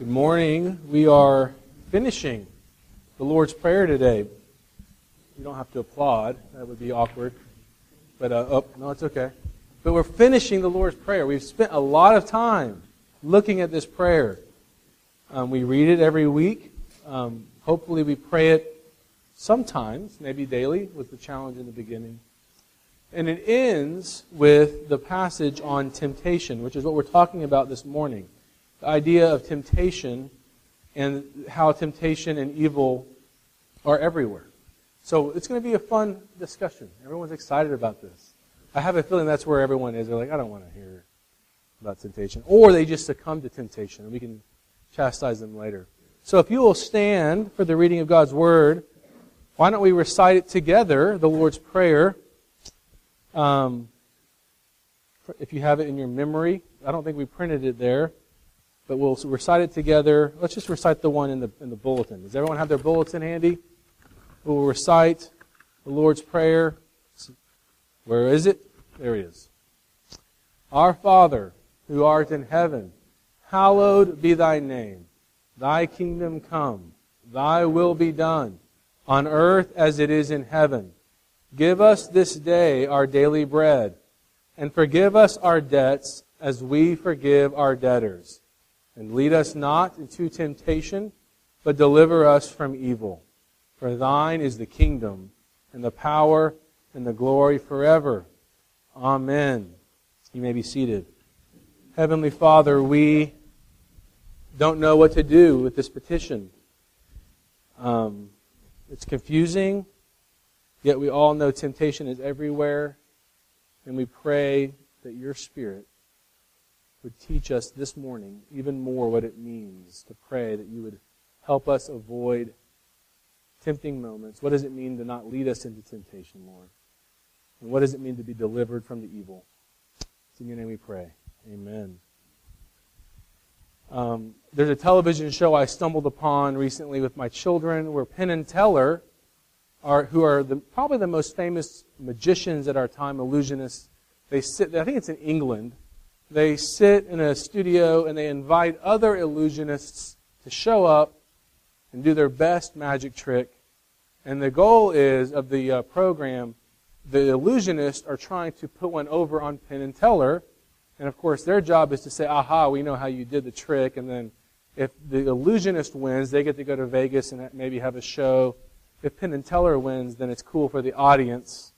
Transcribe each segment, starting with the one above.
Good morning. We are finishing the Lord's Prayer today. You don't have to applaud, that would be awkward. But, uh, oh, no, it's okay. But we're finishing the Lord's Prayer. We've spent a lot of time looking at this prayer. Um, we read it every week. Um, hopefully, we pray it sometimes, maybe daily, was the challenge in the beginning. And it ends with the passage on temptation, which is what we're talking about this morning the idea of temptation and how temptation and evil are everywhere. So it's going to be a fun discussion. Everyone's excited about this. I have a feeling that's where everyone is. They're like, I don't want to hear about temptation. Or they just succumb to temptation, and we can chastise them later. So if you will stand for the reading of God's Word, why don't we recite it together, the Lord's Prayer? Um, if you have it in your memory, I don't think we printed it there but we'll recite it together. Let's just recite the one in the, in the bulletin. Does everyone have their bulletin handy? We'll recite the Lord's Prayer. Where is it? There it is. Our Father, who art in heaven, hallowed be thy name. Thy kingdom come. Thy will be done, on earth as it is in heaven. Give us this day our daily bread, and forgive us our debts as we forgive our debtors and lead us not into temptation, but deliver us from evil. For thine is the kingdom, and the power, and the glory forever. Amen. You may be seated. Heavenly Father, we don't know what to do with this petition. Um, it's confusing, yet we all know temptation is everywhere, and we pray that your Spirit would teach us this morning even more what it means to pray, that you would help us avoid tempting moments. What does it mean to not lead us into temptation, Lord? And what does it mean to be delivered from the evil? It's in your name we pray. Amen. Um, there's a television show I stumbled upon recently with my children where Penn and Teller are, who are the, probably the most famous magicians at our time, illusionists. They sit, I think it's in England, they sit in a studio and they invite other illusionists to show up and do their best magic trick. And the goal is of the uh, program, the illusionists are trying to put one over on Penn and Teller. And of course, their job is to say, aha, we know how you did the trick. And then if the illusionist wins, they get to go to Vegas and maybe have a show. If Penn and Teller wins, then it's cool for the audience.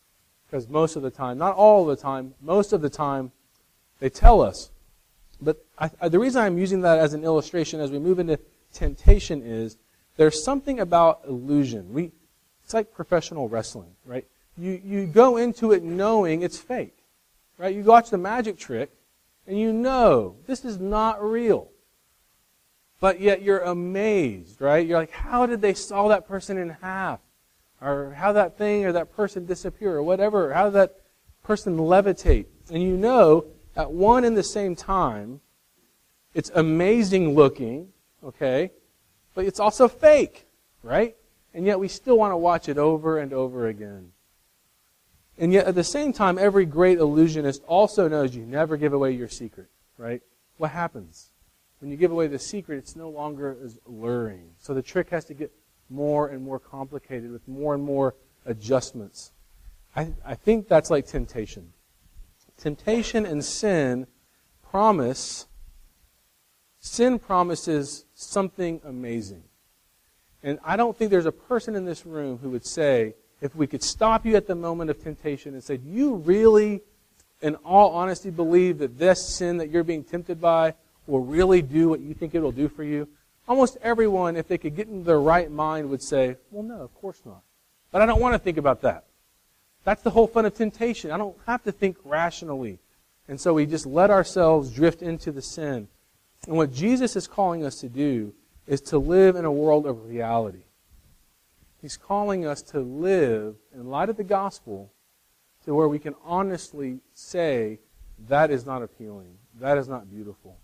Because most of the time, not all the time, most of the time, they tell us. But I, I, the reason I'm using that as an illustration as we move into temptation is there's something about illusion. We, it's like professional wrestling, right? You, you go into it knowing it's fake, right? You watch the magic trick and you know this is not real. But yet you're amazed, right? You're like, how did they saw that person in half? Or how that thing or that person disappear or whatever? How did that person levitate? And you know at one and the same time, it's amazing looking, okay, but it's also fake, right? And yet we still want to watch it over and over again. And yet at the same time, every great illusionist also knows you never give away your secret, right? What happens? When you give away the secret, it's no longer as alluring. So the trick has to get more and more complicated with more and more adjustments. I, I think that's like temptation temptation and sin promise, sin promises something amazing. And I don't think there's a person in this room who would say, if we could stop you at the moment of temptation and say, you really, in all honesty, believe that this sin that you're being tempted by will really do what you think it will do for you? Almost everyone, if they could get into their right mind, would say, Well, no, of course not. But I don't want to think about that. That's the whole fun of temptation. I don't have to think rationally. And so we just let ourselves drift into the sin. And what Jesus is calling us to do is to live in a world of reality. He's calling us to live in light of the gospel to where we can honestly say, that is not appealing. That is not beautiful.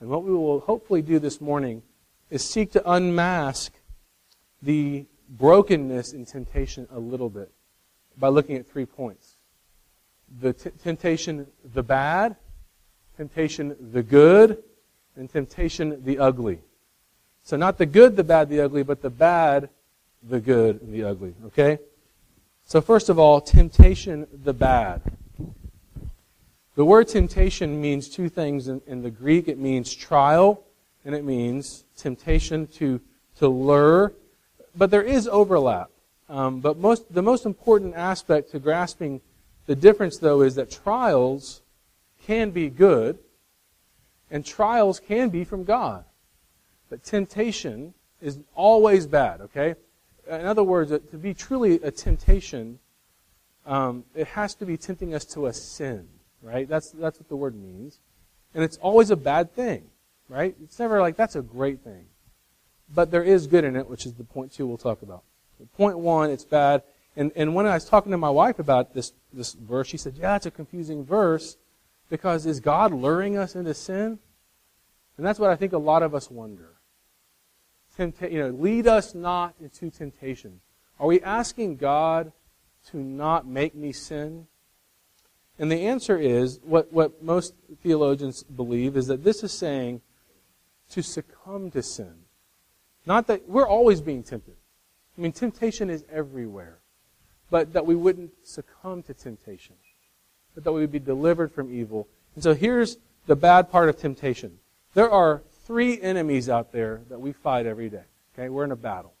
And what we will hopefully do this morning is seek to unmask the brokenness in temptation a little bit by looking at three points the t- temptation, the bad, temptation, the good, and temptation, the ugly. So not the good, the bad, the ugly, but the bad, the good, and the ugly. Okay? So first of all, temptation, the bad. The word temptation means two things in, in the Greek. It means trial, and it means temptation to, to lure. But there is overlap. Um, but most, the most important aspect to grasping the difference, though, is that trials can be good, and trials can be from God. But temptation is always bad, okay? In other words, to be truly a temptation, um, it has to be tempting us to a sin, right? That's, that's what the word means. And it's always a bad thing, right? It's never like, that's a great thing. But there is good in it, which is the point two we'll talk about. Point one, it's bad. And, and when I was talking to my wife about this, this verse, she said, yeah, it's a confusing verse because is God luring us into sin? And that's what I think a lot of us wonder. Tempta- you know, lead us not into temptation. Are we asking God to not make me sin? And the answer is what, what most theologians believe is that this is saying to succumb to sin. Not that we're always being tempted. I mean, temptation is everywhere. But that we wouldn't succumb to temptation. But that we would be delivered from evil. And so here's the bad part of temptation. There are three enemies out there that we fight every day. Okay? We're in a battle.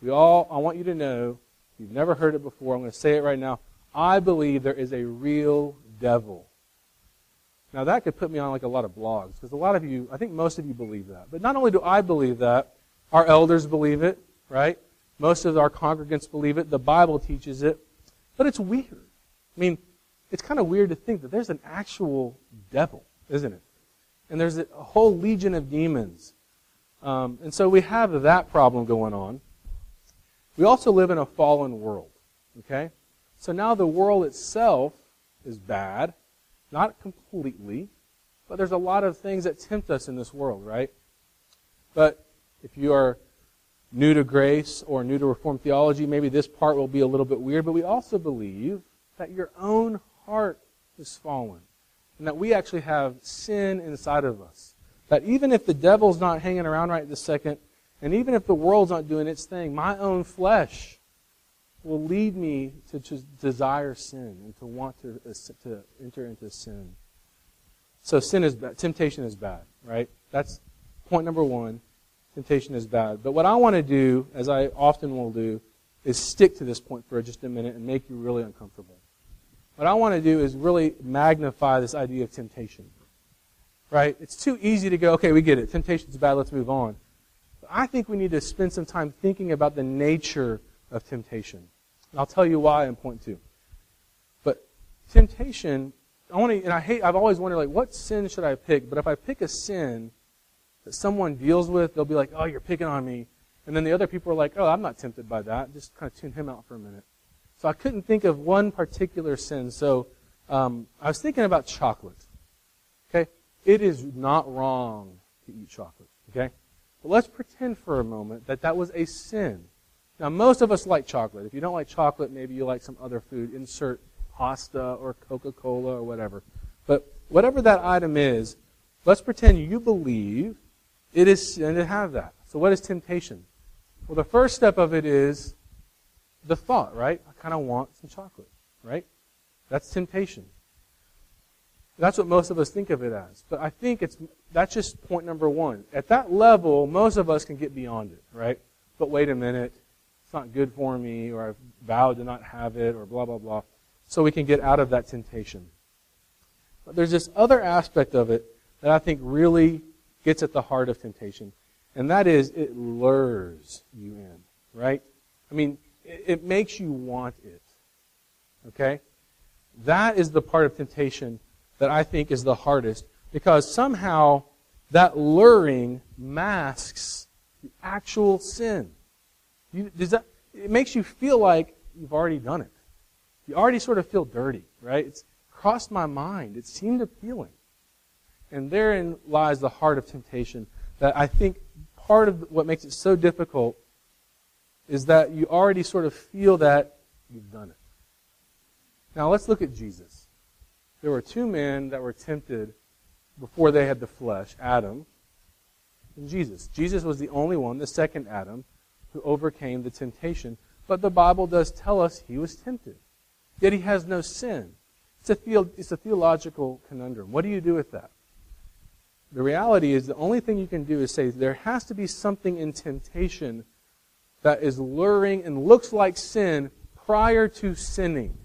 We all, I want you to know, if you've never heard it before, I'm going to say it right now. I believe there is a real devil. Now that could put me on like a lot of blogs, because a lot of you, I think most of you believe that. But not only do I believe that, our elders believe it, right? Most of our congregants believe it. The Bible teaches it. But it's weird. I mean, it's kind of weird to think that there's an actual devil, isn't it? And there's a whole legion of demons. Um, and so we have that problem going on. We also live in a fallen world. Okay? So now the world itself is bad. Not completely, but there's a lot of things that tempt us in this world, right? But if you are new to grace or new to Reformed theology, maybe this part will be a little bit weird, but we also believe that your own heart is fallen and that we actually have sin inside of us. That even if the devil's not hanging around right this second, and even if the world's not doing its thing, my own flesh will lead me to, desire sin and to want to, uh, to enter into sin. So sin is bad. Temptation is bad, right? That's point number one. Temptation is bad. But what I want to do, as I often will do, is stick to this point for just a minute and make you really uncomfortable. What I want to do is really magnify this idea of temptation. Right? It's too easy to go, okay, we get it. Temptation's bad, let's move on. But I think we need to spend some time thinking about the nature of temptation. And I'll tell you why in point two. But temptation, I want to, and I hate, I've always wondered, like, what sin should I pick? But if I pick a sin, that someone deals with, they'll be like, oh, you're picking on me. And then the other people are like, oh, I'm not tempted by that. Just kind of tune him out for a minute. So I couldn't think of one particular sin. So um, I was thinking about chocolate. Okay? It is not wrong to eat chocolate. Okay? But let's pretend for a moment that that was a sin. Now, most of us like chocolate. If you don't like chocolate, maybe you like some other food. Insert pasta or Coca Cola or whatever. But whatever that item is, let's pretend you believe it is sin to have that. So what is temptation? Well, the first step of it is the thought, right? I kind of want some chocolate, right? That's temptation. That's what most of us think of it as. But I think it's that's just point number one. At that level, most of us can get beyond it, right? But wait a minute, it's not good for me, or I've vowed to not have it, or blah blah blah. So we can get out of that temptation. But there's this other aspect of it that I think really gets at the heart of temptation. And that is, it lures you in, right? I mean, it, it makes you want it. Okay? That is the part of temptation that I think is the hardest because somehow that luring masks the actual sin. You, that, it makes you feel like you've already done it. You already sort of feel dirty, right? It's crossed my mind. It seemed appealing. And therein lies the heart of temptation that I think part of what makes it so difficult is that you already sort of feel that you've done it. Now let's look at Jesus. There were two men that were tempted before they had the flesh Adam and Jesus. Jesus was the only one, the second Adam, who overcame the temptation. But the Bible does tell us he was tempted. Yet he has no sin. It's a, it's a theological conundrum. What do you do with that? The reality is the only thing you can do is say there has to be something in temptation that is luring and looks like sin prior to sinning.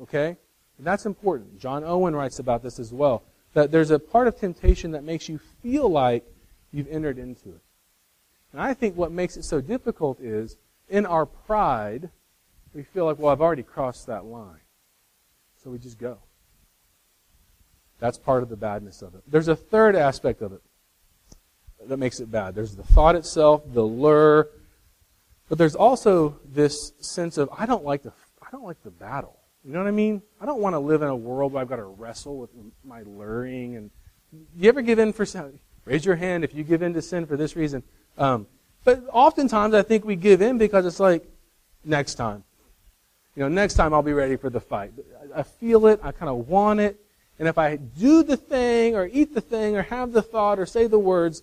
Okay? And that's important. John Owen writes about this as well. That there's a part of temptation that makes you feel like you've entered into it. And I think what makes it so difficult is in our pride, we feel like, well, I've already crossed that line. So we just go. That's part of the badness of it. There's a third aspect of it that makes it bad. There's the thought itself, the lure, but there's also this sense of I don't like the I don't like the battle. You know what I mean? I don't want to live in a world where I've got to wrestle with my luring. And you ever give in for sin? Raise your hand if you give in to sin for this reason. Um, but oftentimes I think we give in because it's like next time. You know, next time I'll be ready for the fight. I feel it. I kind of want it. And if I do the thing or eat the thing or have the thought or say the words,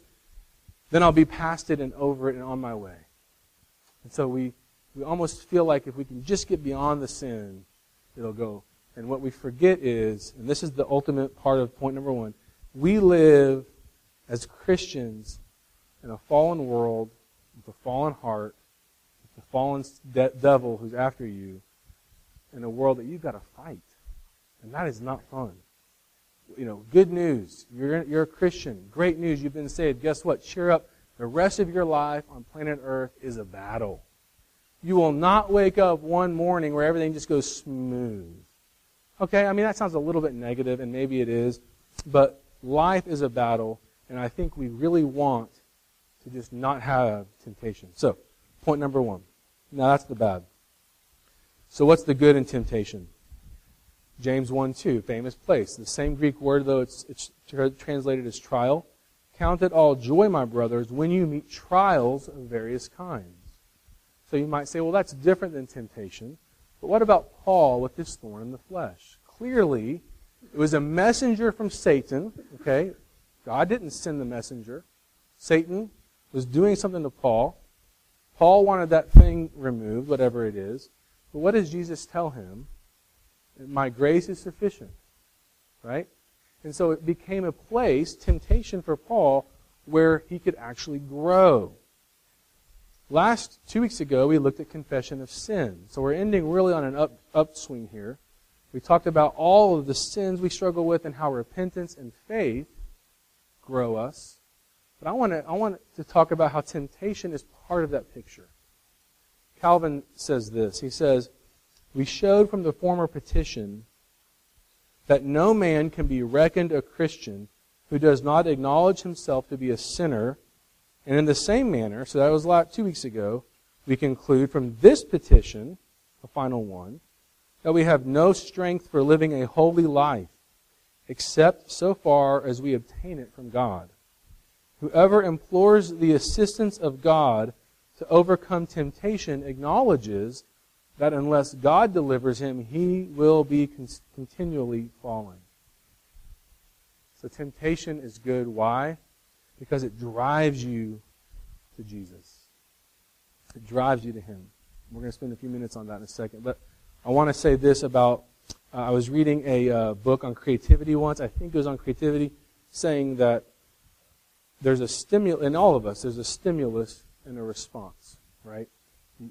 then I'll be past it and over it and on my way. And so we, we almost feel like if we can just get beyond the sin, it'll go. And what we forget is, and this is the ultimate part of point number one, we live as Christians in a fallen world with a fallen heart, with a fallen de- devil who's after you, in a world that you've got to fight. And that is not fun you know, good news. You're, you're a Christian. Great news. You've been saved. Guess what? Cheer up. The rest of your life on planet Earth is a battle. You will not wake up one morning where everything just goes smooth. Okay, I mean, that sounds a little bit negative, and maybe it is, but life is a battle, and I think we really want to just not have temptation. So, point number one. Now, that's the bad. So, what's the good in temptation? James 1 2, famous place. The same Greek word, though it's, it's translated as trial. Count it all joy, my brothers, when you meet trials of various kinds. So you might say, well, that's different than temptation. But what about Paul with his thorn in the flesh? Clearly, it was a messenger from Satan, okay? God didn't send the messenger. Satan was doing something to Paul. Paul wanted that thing removed, whatever it is. But what does Jesus tell him? My grace is sufficient. Right? And so it became a place, temptation for Paul, where he could actually grow. Last two weeks ago, we looked at confession of sin. So we're ending really on an up, upswing here. We talked about all of the sins we struggle with and how repentance and faith grow us. But I want to I want to talk about how temptation is part of that picture. Calvin says this. He says, we showed from the former petition that no man can be reckoned a Christian who does not acknowledge himself to be a sinner. And in the same manner, so that was two weeks ago, we conclude from this petition, the final one, that we have no strength for living a holy life except so far as we obtain it from God. Whoever implores the assistance of God to overcome temptation acknowledges that unless God delivers him, he will be con- continually falling. So temptation is good. Why? Because it drives you to Jesus. It drives you to him. We're going to spend a few minutes on that in a second. But I want to say this about uh, I was reading a uh, book on creativity once. I think it was on creativity, saying that there's a stimulus in all of us. There's a stimulus and a response, right?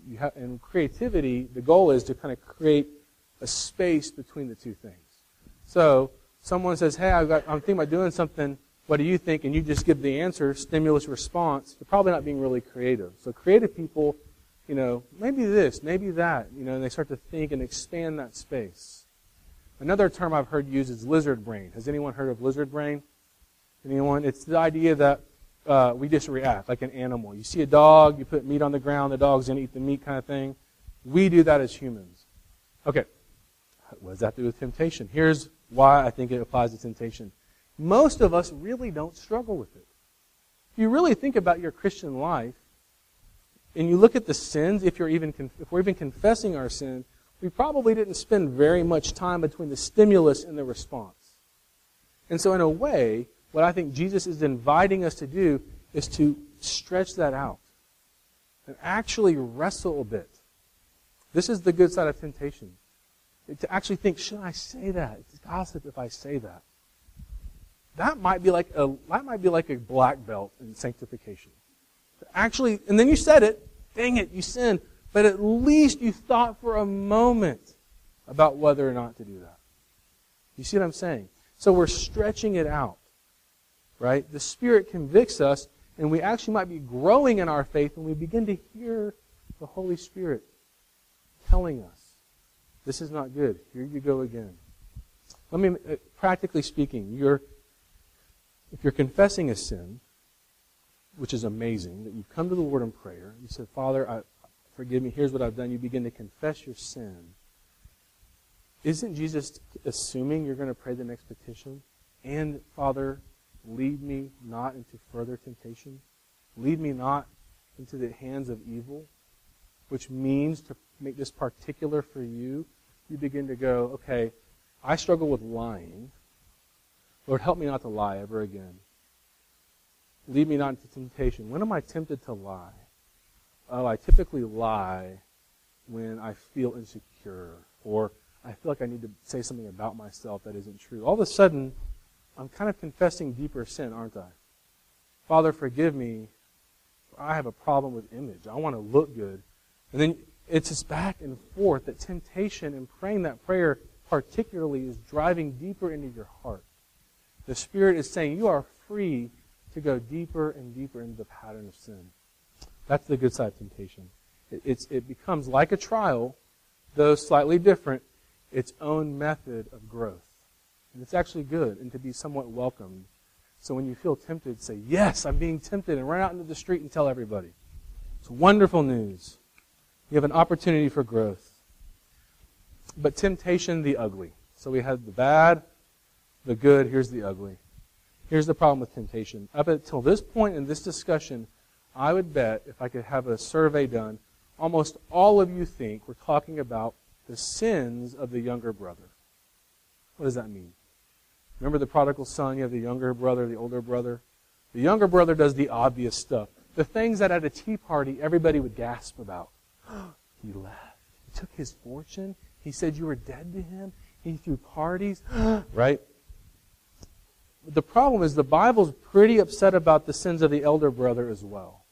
You have, in creativity, the goal is to kind of create a space between the two things. So someone says, "Hey, got, I'm thinking about doing something. What do you think?" And you just give the answer, stimulus response. You're probably not being really creative. So creative people, you know, maybe this, maybe that, you know, and they start to think and expand that space. Another term I've heard used is lizard brain. Has anyone heard of lizard brain? Anyone? It's the idea that uh, we just react like an animal. You see a dog, you put meat on the ground, the dog's going to eat the meat kind of thing. We do that as humans. Okay. What does that do with temptation? Here's why I think it applies to temptation. Most of us really don't struggle with it. If you really think about your Christian life, and you look at the sins, if, you're even, if we're even confessing our sin, we probably didn't spend very much time between the stimulus and the response. And so, in a way, what I think Jesus is inviting us to do is to stretch that out and actually wrestle a bit. This is the good side of temptation. To actually think, should I say that? It's gossip if I say that. That might be like a that might be like a black belt in sanctification. To Actually, and then you said it, dang it, you sinned, but at least you thought for a moment about whether or not to do that. You see what I'm saying? So we're stretching it out. Right? The Spirit convicts us, and we actually might be growing in our faith when we begin to hear the Holy Spirit telling us, this is not good. Here you go again. Let me, uh, practically speaking, you're, if you're confessing a sin, which is amazing, that you've come to the Lord in prayer, you said, Father, I, forgive me, here's what I've done. You begin to confess your sin. Isn't Jesus assuming you're going to pray the next petition? And, Father, lead me not into further temptation. Lead me not into the hands of evil, which means to make this particular for you. You begin to go, okay, I struggle with lying. Lord, help me not to lie ever again. Lead me not into temptation. When am I tempted to lie? Oh, I typically lie when I feel insecure or I feel like I need to say something about myself that isn't true. All of a sudden, I'm kind of confessing deeper sin, aren't I? Father, forgive me. For I have a problem with image. I want to look good. And then it's this back and forth that temptation and praying that prayer particularly is driving deeper into your heart. The Spirit is saying you are free to go deeper and deeper into the pattern of sin. That's the good side of temptation. It, it becomes like a trial, though slightly different, its own method of growth. And it's actually good and to be somewhat welcomed. So when you feel tempted, say, Yes, I'm being tempted, and run out into the street and tell everybody. It's wonderful news. You have an opportunity for growth. But temptation, the ugly. So we had the bad, the good, here's the ugly. Here's the problem with temptation. Up until this point in this discussion, I would bet if I could have a survey done, almost all of you think we're talking about the sins of the younger brother. What does that mean? Remember the prodigal son? You have the younger brother, the older brother. The younger brother does the obvious stuff. The things that at a tea party everybody would gasp about. he left. He took his fortune. He said you were dead to him. He threw parties. right? The problem is the Bible's pretty upset about the sins of the elder brother as well.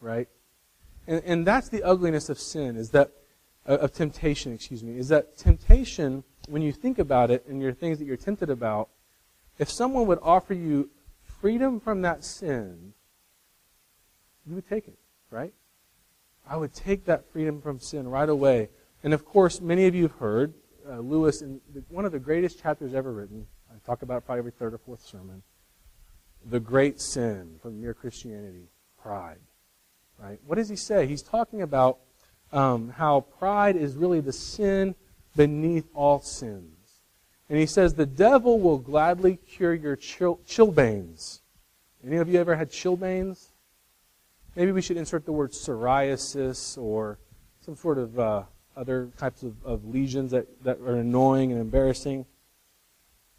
Right? And, and that's the ugliness of sin, is that uh, of temptation, excuse me, is that temptation, when you think about it and your things that you're tempted about, if someone would offer you freedom from that sin, you would take it, right? I would take that freedom from sin right away. And of course, many of you have heard uh, Lewis in the, one of the greatest chapters ever written. I talk about probably every third or fourth sermon. The great sin from mere Christianity, pride. Right? What does he say? He's talking about um, how pride is really the sin beneath all sins. And he says, the devil will gladly cure your chil- chilblains. Any of you ever had chilblains? Maybe we should insert the word psoriasis or some sort of uh, other types of, of lesions that, that are annoying and embarrassing.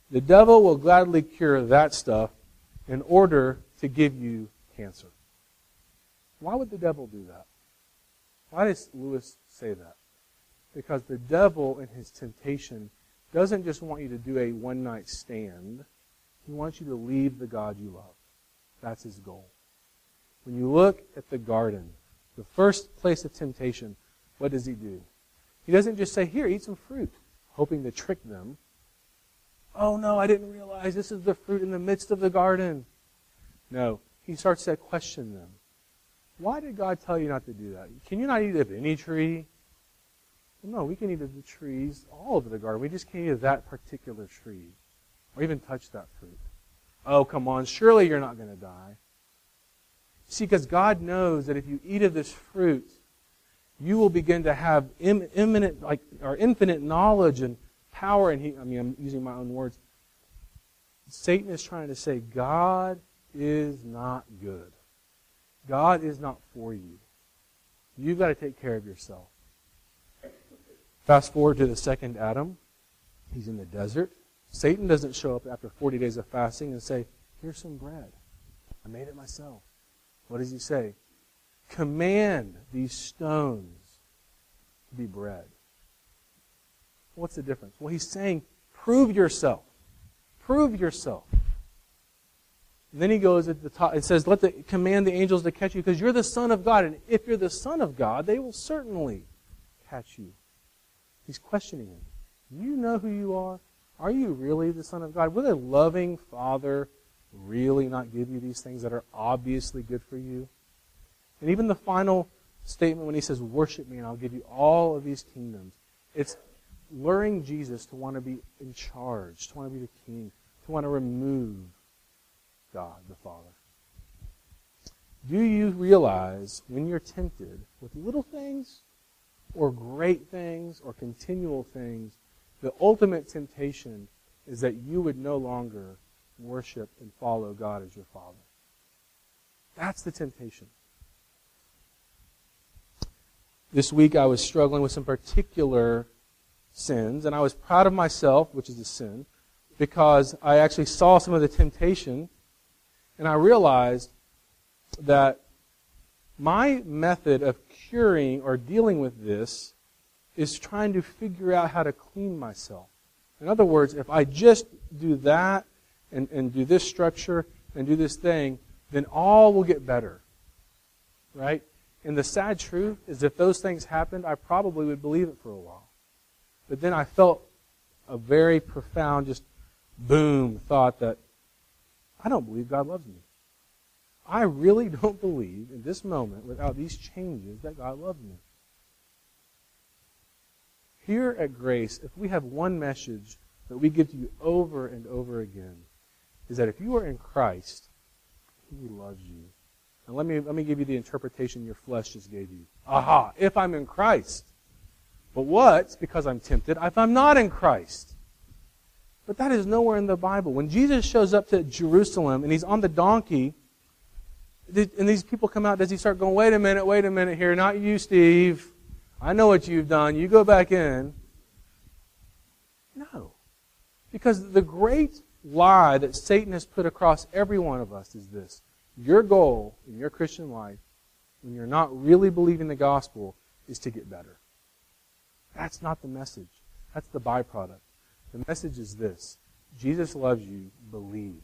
The devil will gladly cure that stuff in order to give you cancer. Why would the devil do that? Why does Lewis say that? Because the devil in his temptation doesn't just want you to do a one night stand, he wants you to leave the God you love. That's his goal. When you look at the garden, the first place of temptation, what does he do? He doesn't just say, Here, eat some fruit, hoping to trick them. Oh no, I didn't realize this is the fruit in the midst of the garden. No, he starts to question them. Why did God tell you not to do that? Can you not eat of any tree? No, we can eat of the trees all over the garden. We just can't eat of that particular tree or even touch that fruit. Oh, come on. Surely you're not going to die. See, because God knows that if you eat of this fruit, you will begin to have Im- imminent, like, or infinite knowledge and power. And he, I mean, I'm using my own words. Satan is trying to say God is not good. God is not for you. You've got to take care of yourself. Fast forward to the second Adam. He's in the desert. Satan doesn't show up after 40 days of fasting and say, Here's some bread. I made it myself. What does he say? Command these stones to be bread. What's the difference? Well, he's saying, prove yourself. Prove yourself. And then he goes at the top, it says, let the, command the angels to catch you because you're the son of God. And if you're the son of God, they will certainly catch you. He's questioning him. Do you know who you are? Are you really the son of God? Will a loving father really not give you these things that are obviously good for you? And even the final statement when he says, worship me and I'll give you all of these kingdoms. It's luring Jesus to want to be in charge, to want to be the king, to want to remove God the Father. Do you realize when you're tempted with little things or great things or continual things, the ultimate temptation is that you would no longer worship and follow God as your Father? That's the temptation. This week I was struggling with some particular sins, and I was proud of myself, which is a sin, because I actually saw some of the temptation and I realized that my method of curing or dealing with this is trying to figure out how to clean myself. In other words, if I just do that and, and do this structure and do this thing, then all will get better. Right? And the sad truth is if those things happened, I probably would believe it for a while. But then I felt a very profound, just boom thought that I don't believe God loves me. I really don't believe in this moment, without these changes, that God loves me. Here at Grace, if we have one message that we give to you over and over again, is that if you are in Christ, He loves you. And let me, let me give you the interpretation your flesh just gave you. Aha, if I'm in Christ. But what? Because I'm tempted if I'm not in Christ. But that is nowhere in the Bible. When Jesus shows up to Jerusalem and he's on the donkey, and these people come out, does he start going, wait a minute, wait a minute here, not you, Steve. I know what you've done. You go back in. No. Because the great lie that Satan has put across every one of us is this. Your goal in your Christian life, when you're not really believing the gospel, is to get better. That's not the message. That's the byproduct. The message is this Jesus loves you. Believe.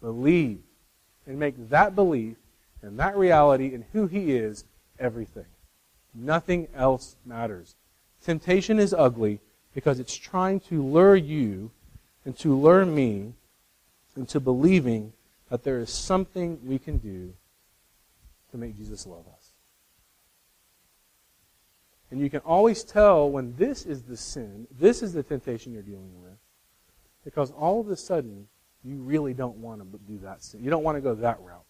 Believe. And make that belief and that reality and who He is everything. Nothing else matters. Temptation is ugly because it's trying to lure you and to lure me into believing that there is something we can do to make Jesus love us. And you can always tell when this is the sin, this is the temptation you're dealing with, because all of a sudden, you really don't want to do that sin. You don't want to go that route.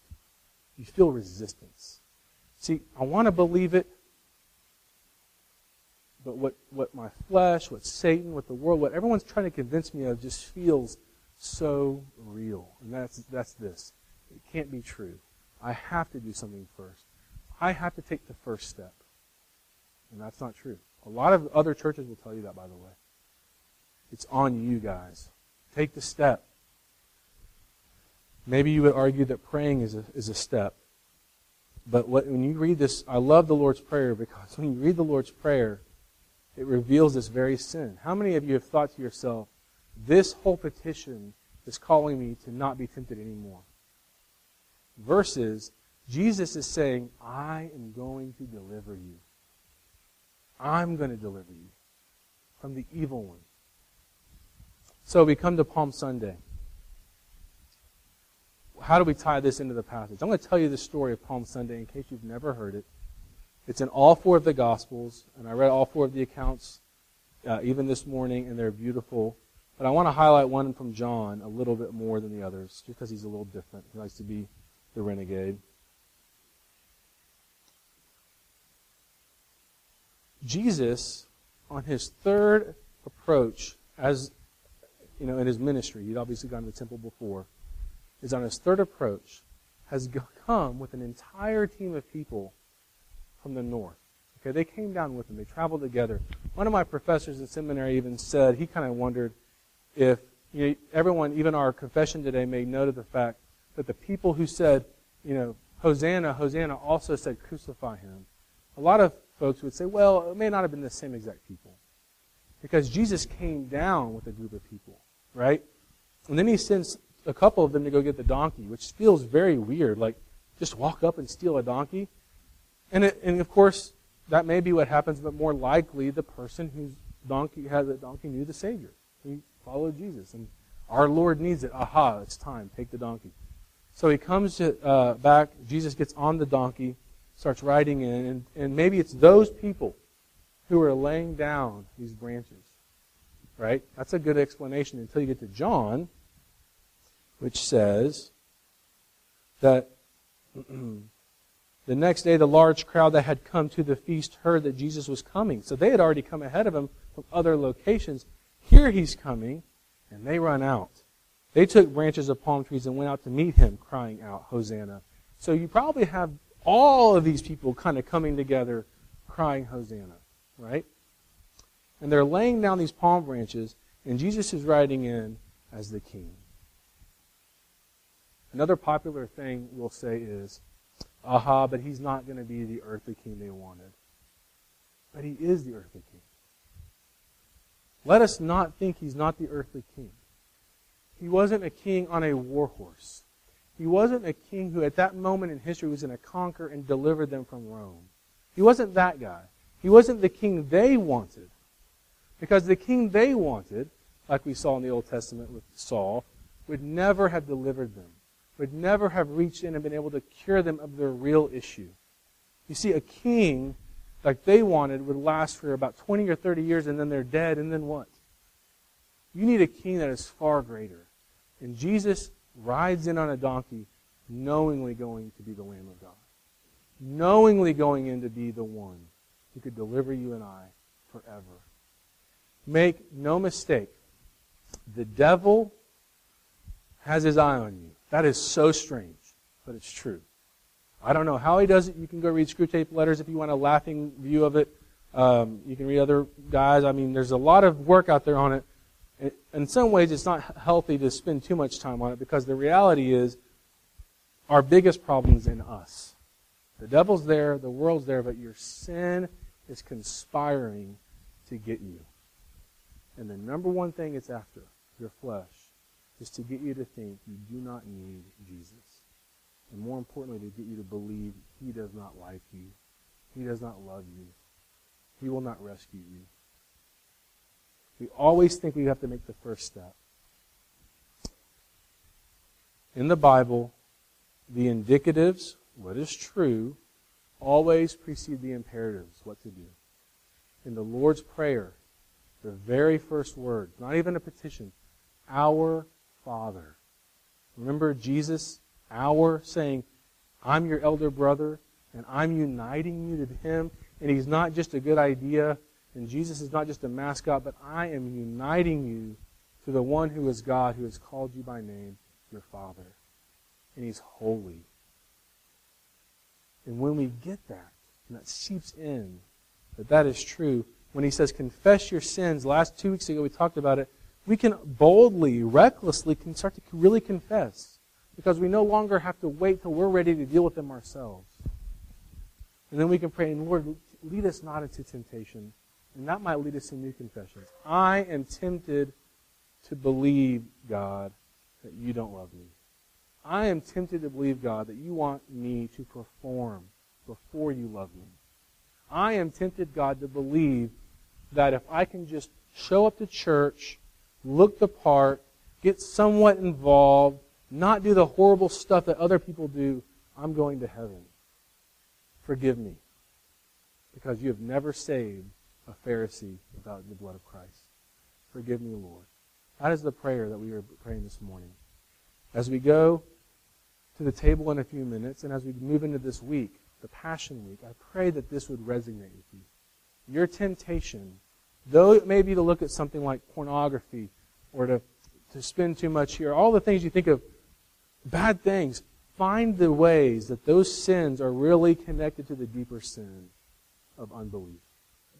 You feel resistance. See, I want to believe it, but what, what my flesh, what Satan, what the world, what everyone's trying to convince me of just feels so real. And that's, that's this. It can't be true. I have to do something first. I have to take the first step. And that's not true. A lot of other churches will tell you that, by the way. It's on you guys. Take the step. Maybe you would argue that praying is a, is a step. But what, when you read this, I love the Lord's Prayer because when you read the Lord's Prayer, it reveals this very sin. How many of you have thought to yourself, this whole petition is calling me to not be tempted anymore? Versus, Jesus is saying, I am going to deliver you. I'm going to deliver you from the evil one. So we come to Palm Sunday. How do we tie this into the passage? I'm going to tell you the story of Palm Sunday in case you've never heard it. It's in all four of the Gospels, and I read all four of the accounts uh, even this morning, and they're beautiful. But I want to highlight one from John a little bit more than the others, just because he's a little different. He likes to be the renegade. Jesus, on his third approach, as you know, in his ministry, he'd obviously gone to the temple before, is on his third approach, has come with an entire team of people from the north. Okay, they came down with him. They traveled together. One of my professors in seminary even said he kind of wondered if you know, everyone, even our confession today, made note of the fact that the people who said, you know, Hosanna, Hosanna also said, crucify him. A lot of folks would say, well, it may not have been the same exact people. Because Jesus came down with a group of people, right? And then he sends a couple of them to go get the donkey, which feels very weird. Like, just walk up and steal a donkey. And, it, and of course, that may be what happens, but more likely, the person whose donkey has a donkey knew the Savior. He followed Jesus. And our Lord needs it. Aha, it's time. Take the donkey. So he comes to, uh, back. Jesus gets on the donkey, starts riding in, and, and maybe it's those people who are laying down these branches. Right? That's a good explanation until you get to John, which says that the next day the large crowd that had come to the feast heard that Jesus was coming. So they had already come ahead of him from other locations. Here he's coming, and they run out. They took branches of palm trees and went out to meet him, crying out, Hosanna. So you probably have all of these people kind of coming together, crying, Hosanna, right? And they're laying down these palm branches, and Jesus is riding in as the king. Another popular thing we'll say is, aha, but he's not going to be the earthly king they wanted. But he is the earthly king. Let us not think he's not the earthly king. He wasn't a king on a war horse. He wasn't a king who, at that moment in history, was going to conquer and deliver them from Rome. He wasn't that guy. He wasn't the king they wanted. Because the king they wanted, like we saw in the Old Testament with Saul, would never have delivered them, would never have reached in and been able to cure them of their real issue. You see, a king like they wanted would last for about 20 or 30 years and then they're dead, and then what? You need a king that is far greater. And Jesus rides in on a donkey, knowingly going to be the Lamb of God, knowingly going in to be the one who could deliver you and I forever. Make no mistake, the devil has his eye on you. That is so strange, but it's true. I don't know how he does it. You can go read Screwtape Letters if you want a laughing view of it. Um, you can read other guys. I mean, there's a lot of work out there on it in some ways, it's not healthy to spend too much time on it because the reality is our biggest problem is in us. The devil's there, the world's there, but your sin is conspiring to get you. And the number one thing it's after, your flesh, is to get you to think you do not need Jesus. And more importantly, to get you to believe he does not like you. He does not love you. He will not rescue you. We always think we have to make the first step. In the Bible, the indicatives, what is true, always precede the imperatives, what to do. In the Lord's Prayer, the very first word, not even a petition, our Father. Remember Jesus, our, saying, I'm your elder brother, and I'm uniting you to him, and he's not just a good idea and Jesus is not just a mascot, but I am uniting you to the one who is God, who has called you by name, your Father. And He's holy. And when we get that, and that seeps in, that that is true, when He says, confess your sins, last two weeks ago we talked about it, we can boldly, recklessly can start to really confess. Because we no longer have to wait till we're ready to deal with them ourselves. And then we can pray, Lord, lead us not into temptation and that might lead us to new confessions. I am tempted to believe, God, that you don't love me. I am tempted to believe, God, that you want me to perform before you love me. I am tempted, God, to believe that if I can just show up to church, look the part, get somewhat involved, not do the horrible stuff that other people do, I'm going to heaven. Forgive me. Because you have never saved a Pharisee without the blood of Christ. Forgive me, Lord. That is the prayer that we are praying this morning. As we go to the table in a few minutes, and as we move into this week, the Passion Week, I pray that this would resonate with you. Your temptation, though it may be to look at something like pornography or to, to spend too much here, all the things you think of, bad things, find the ways that those sins are really connected to the deeper sin of unbelief.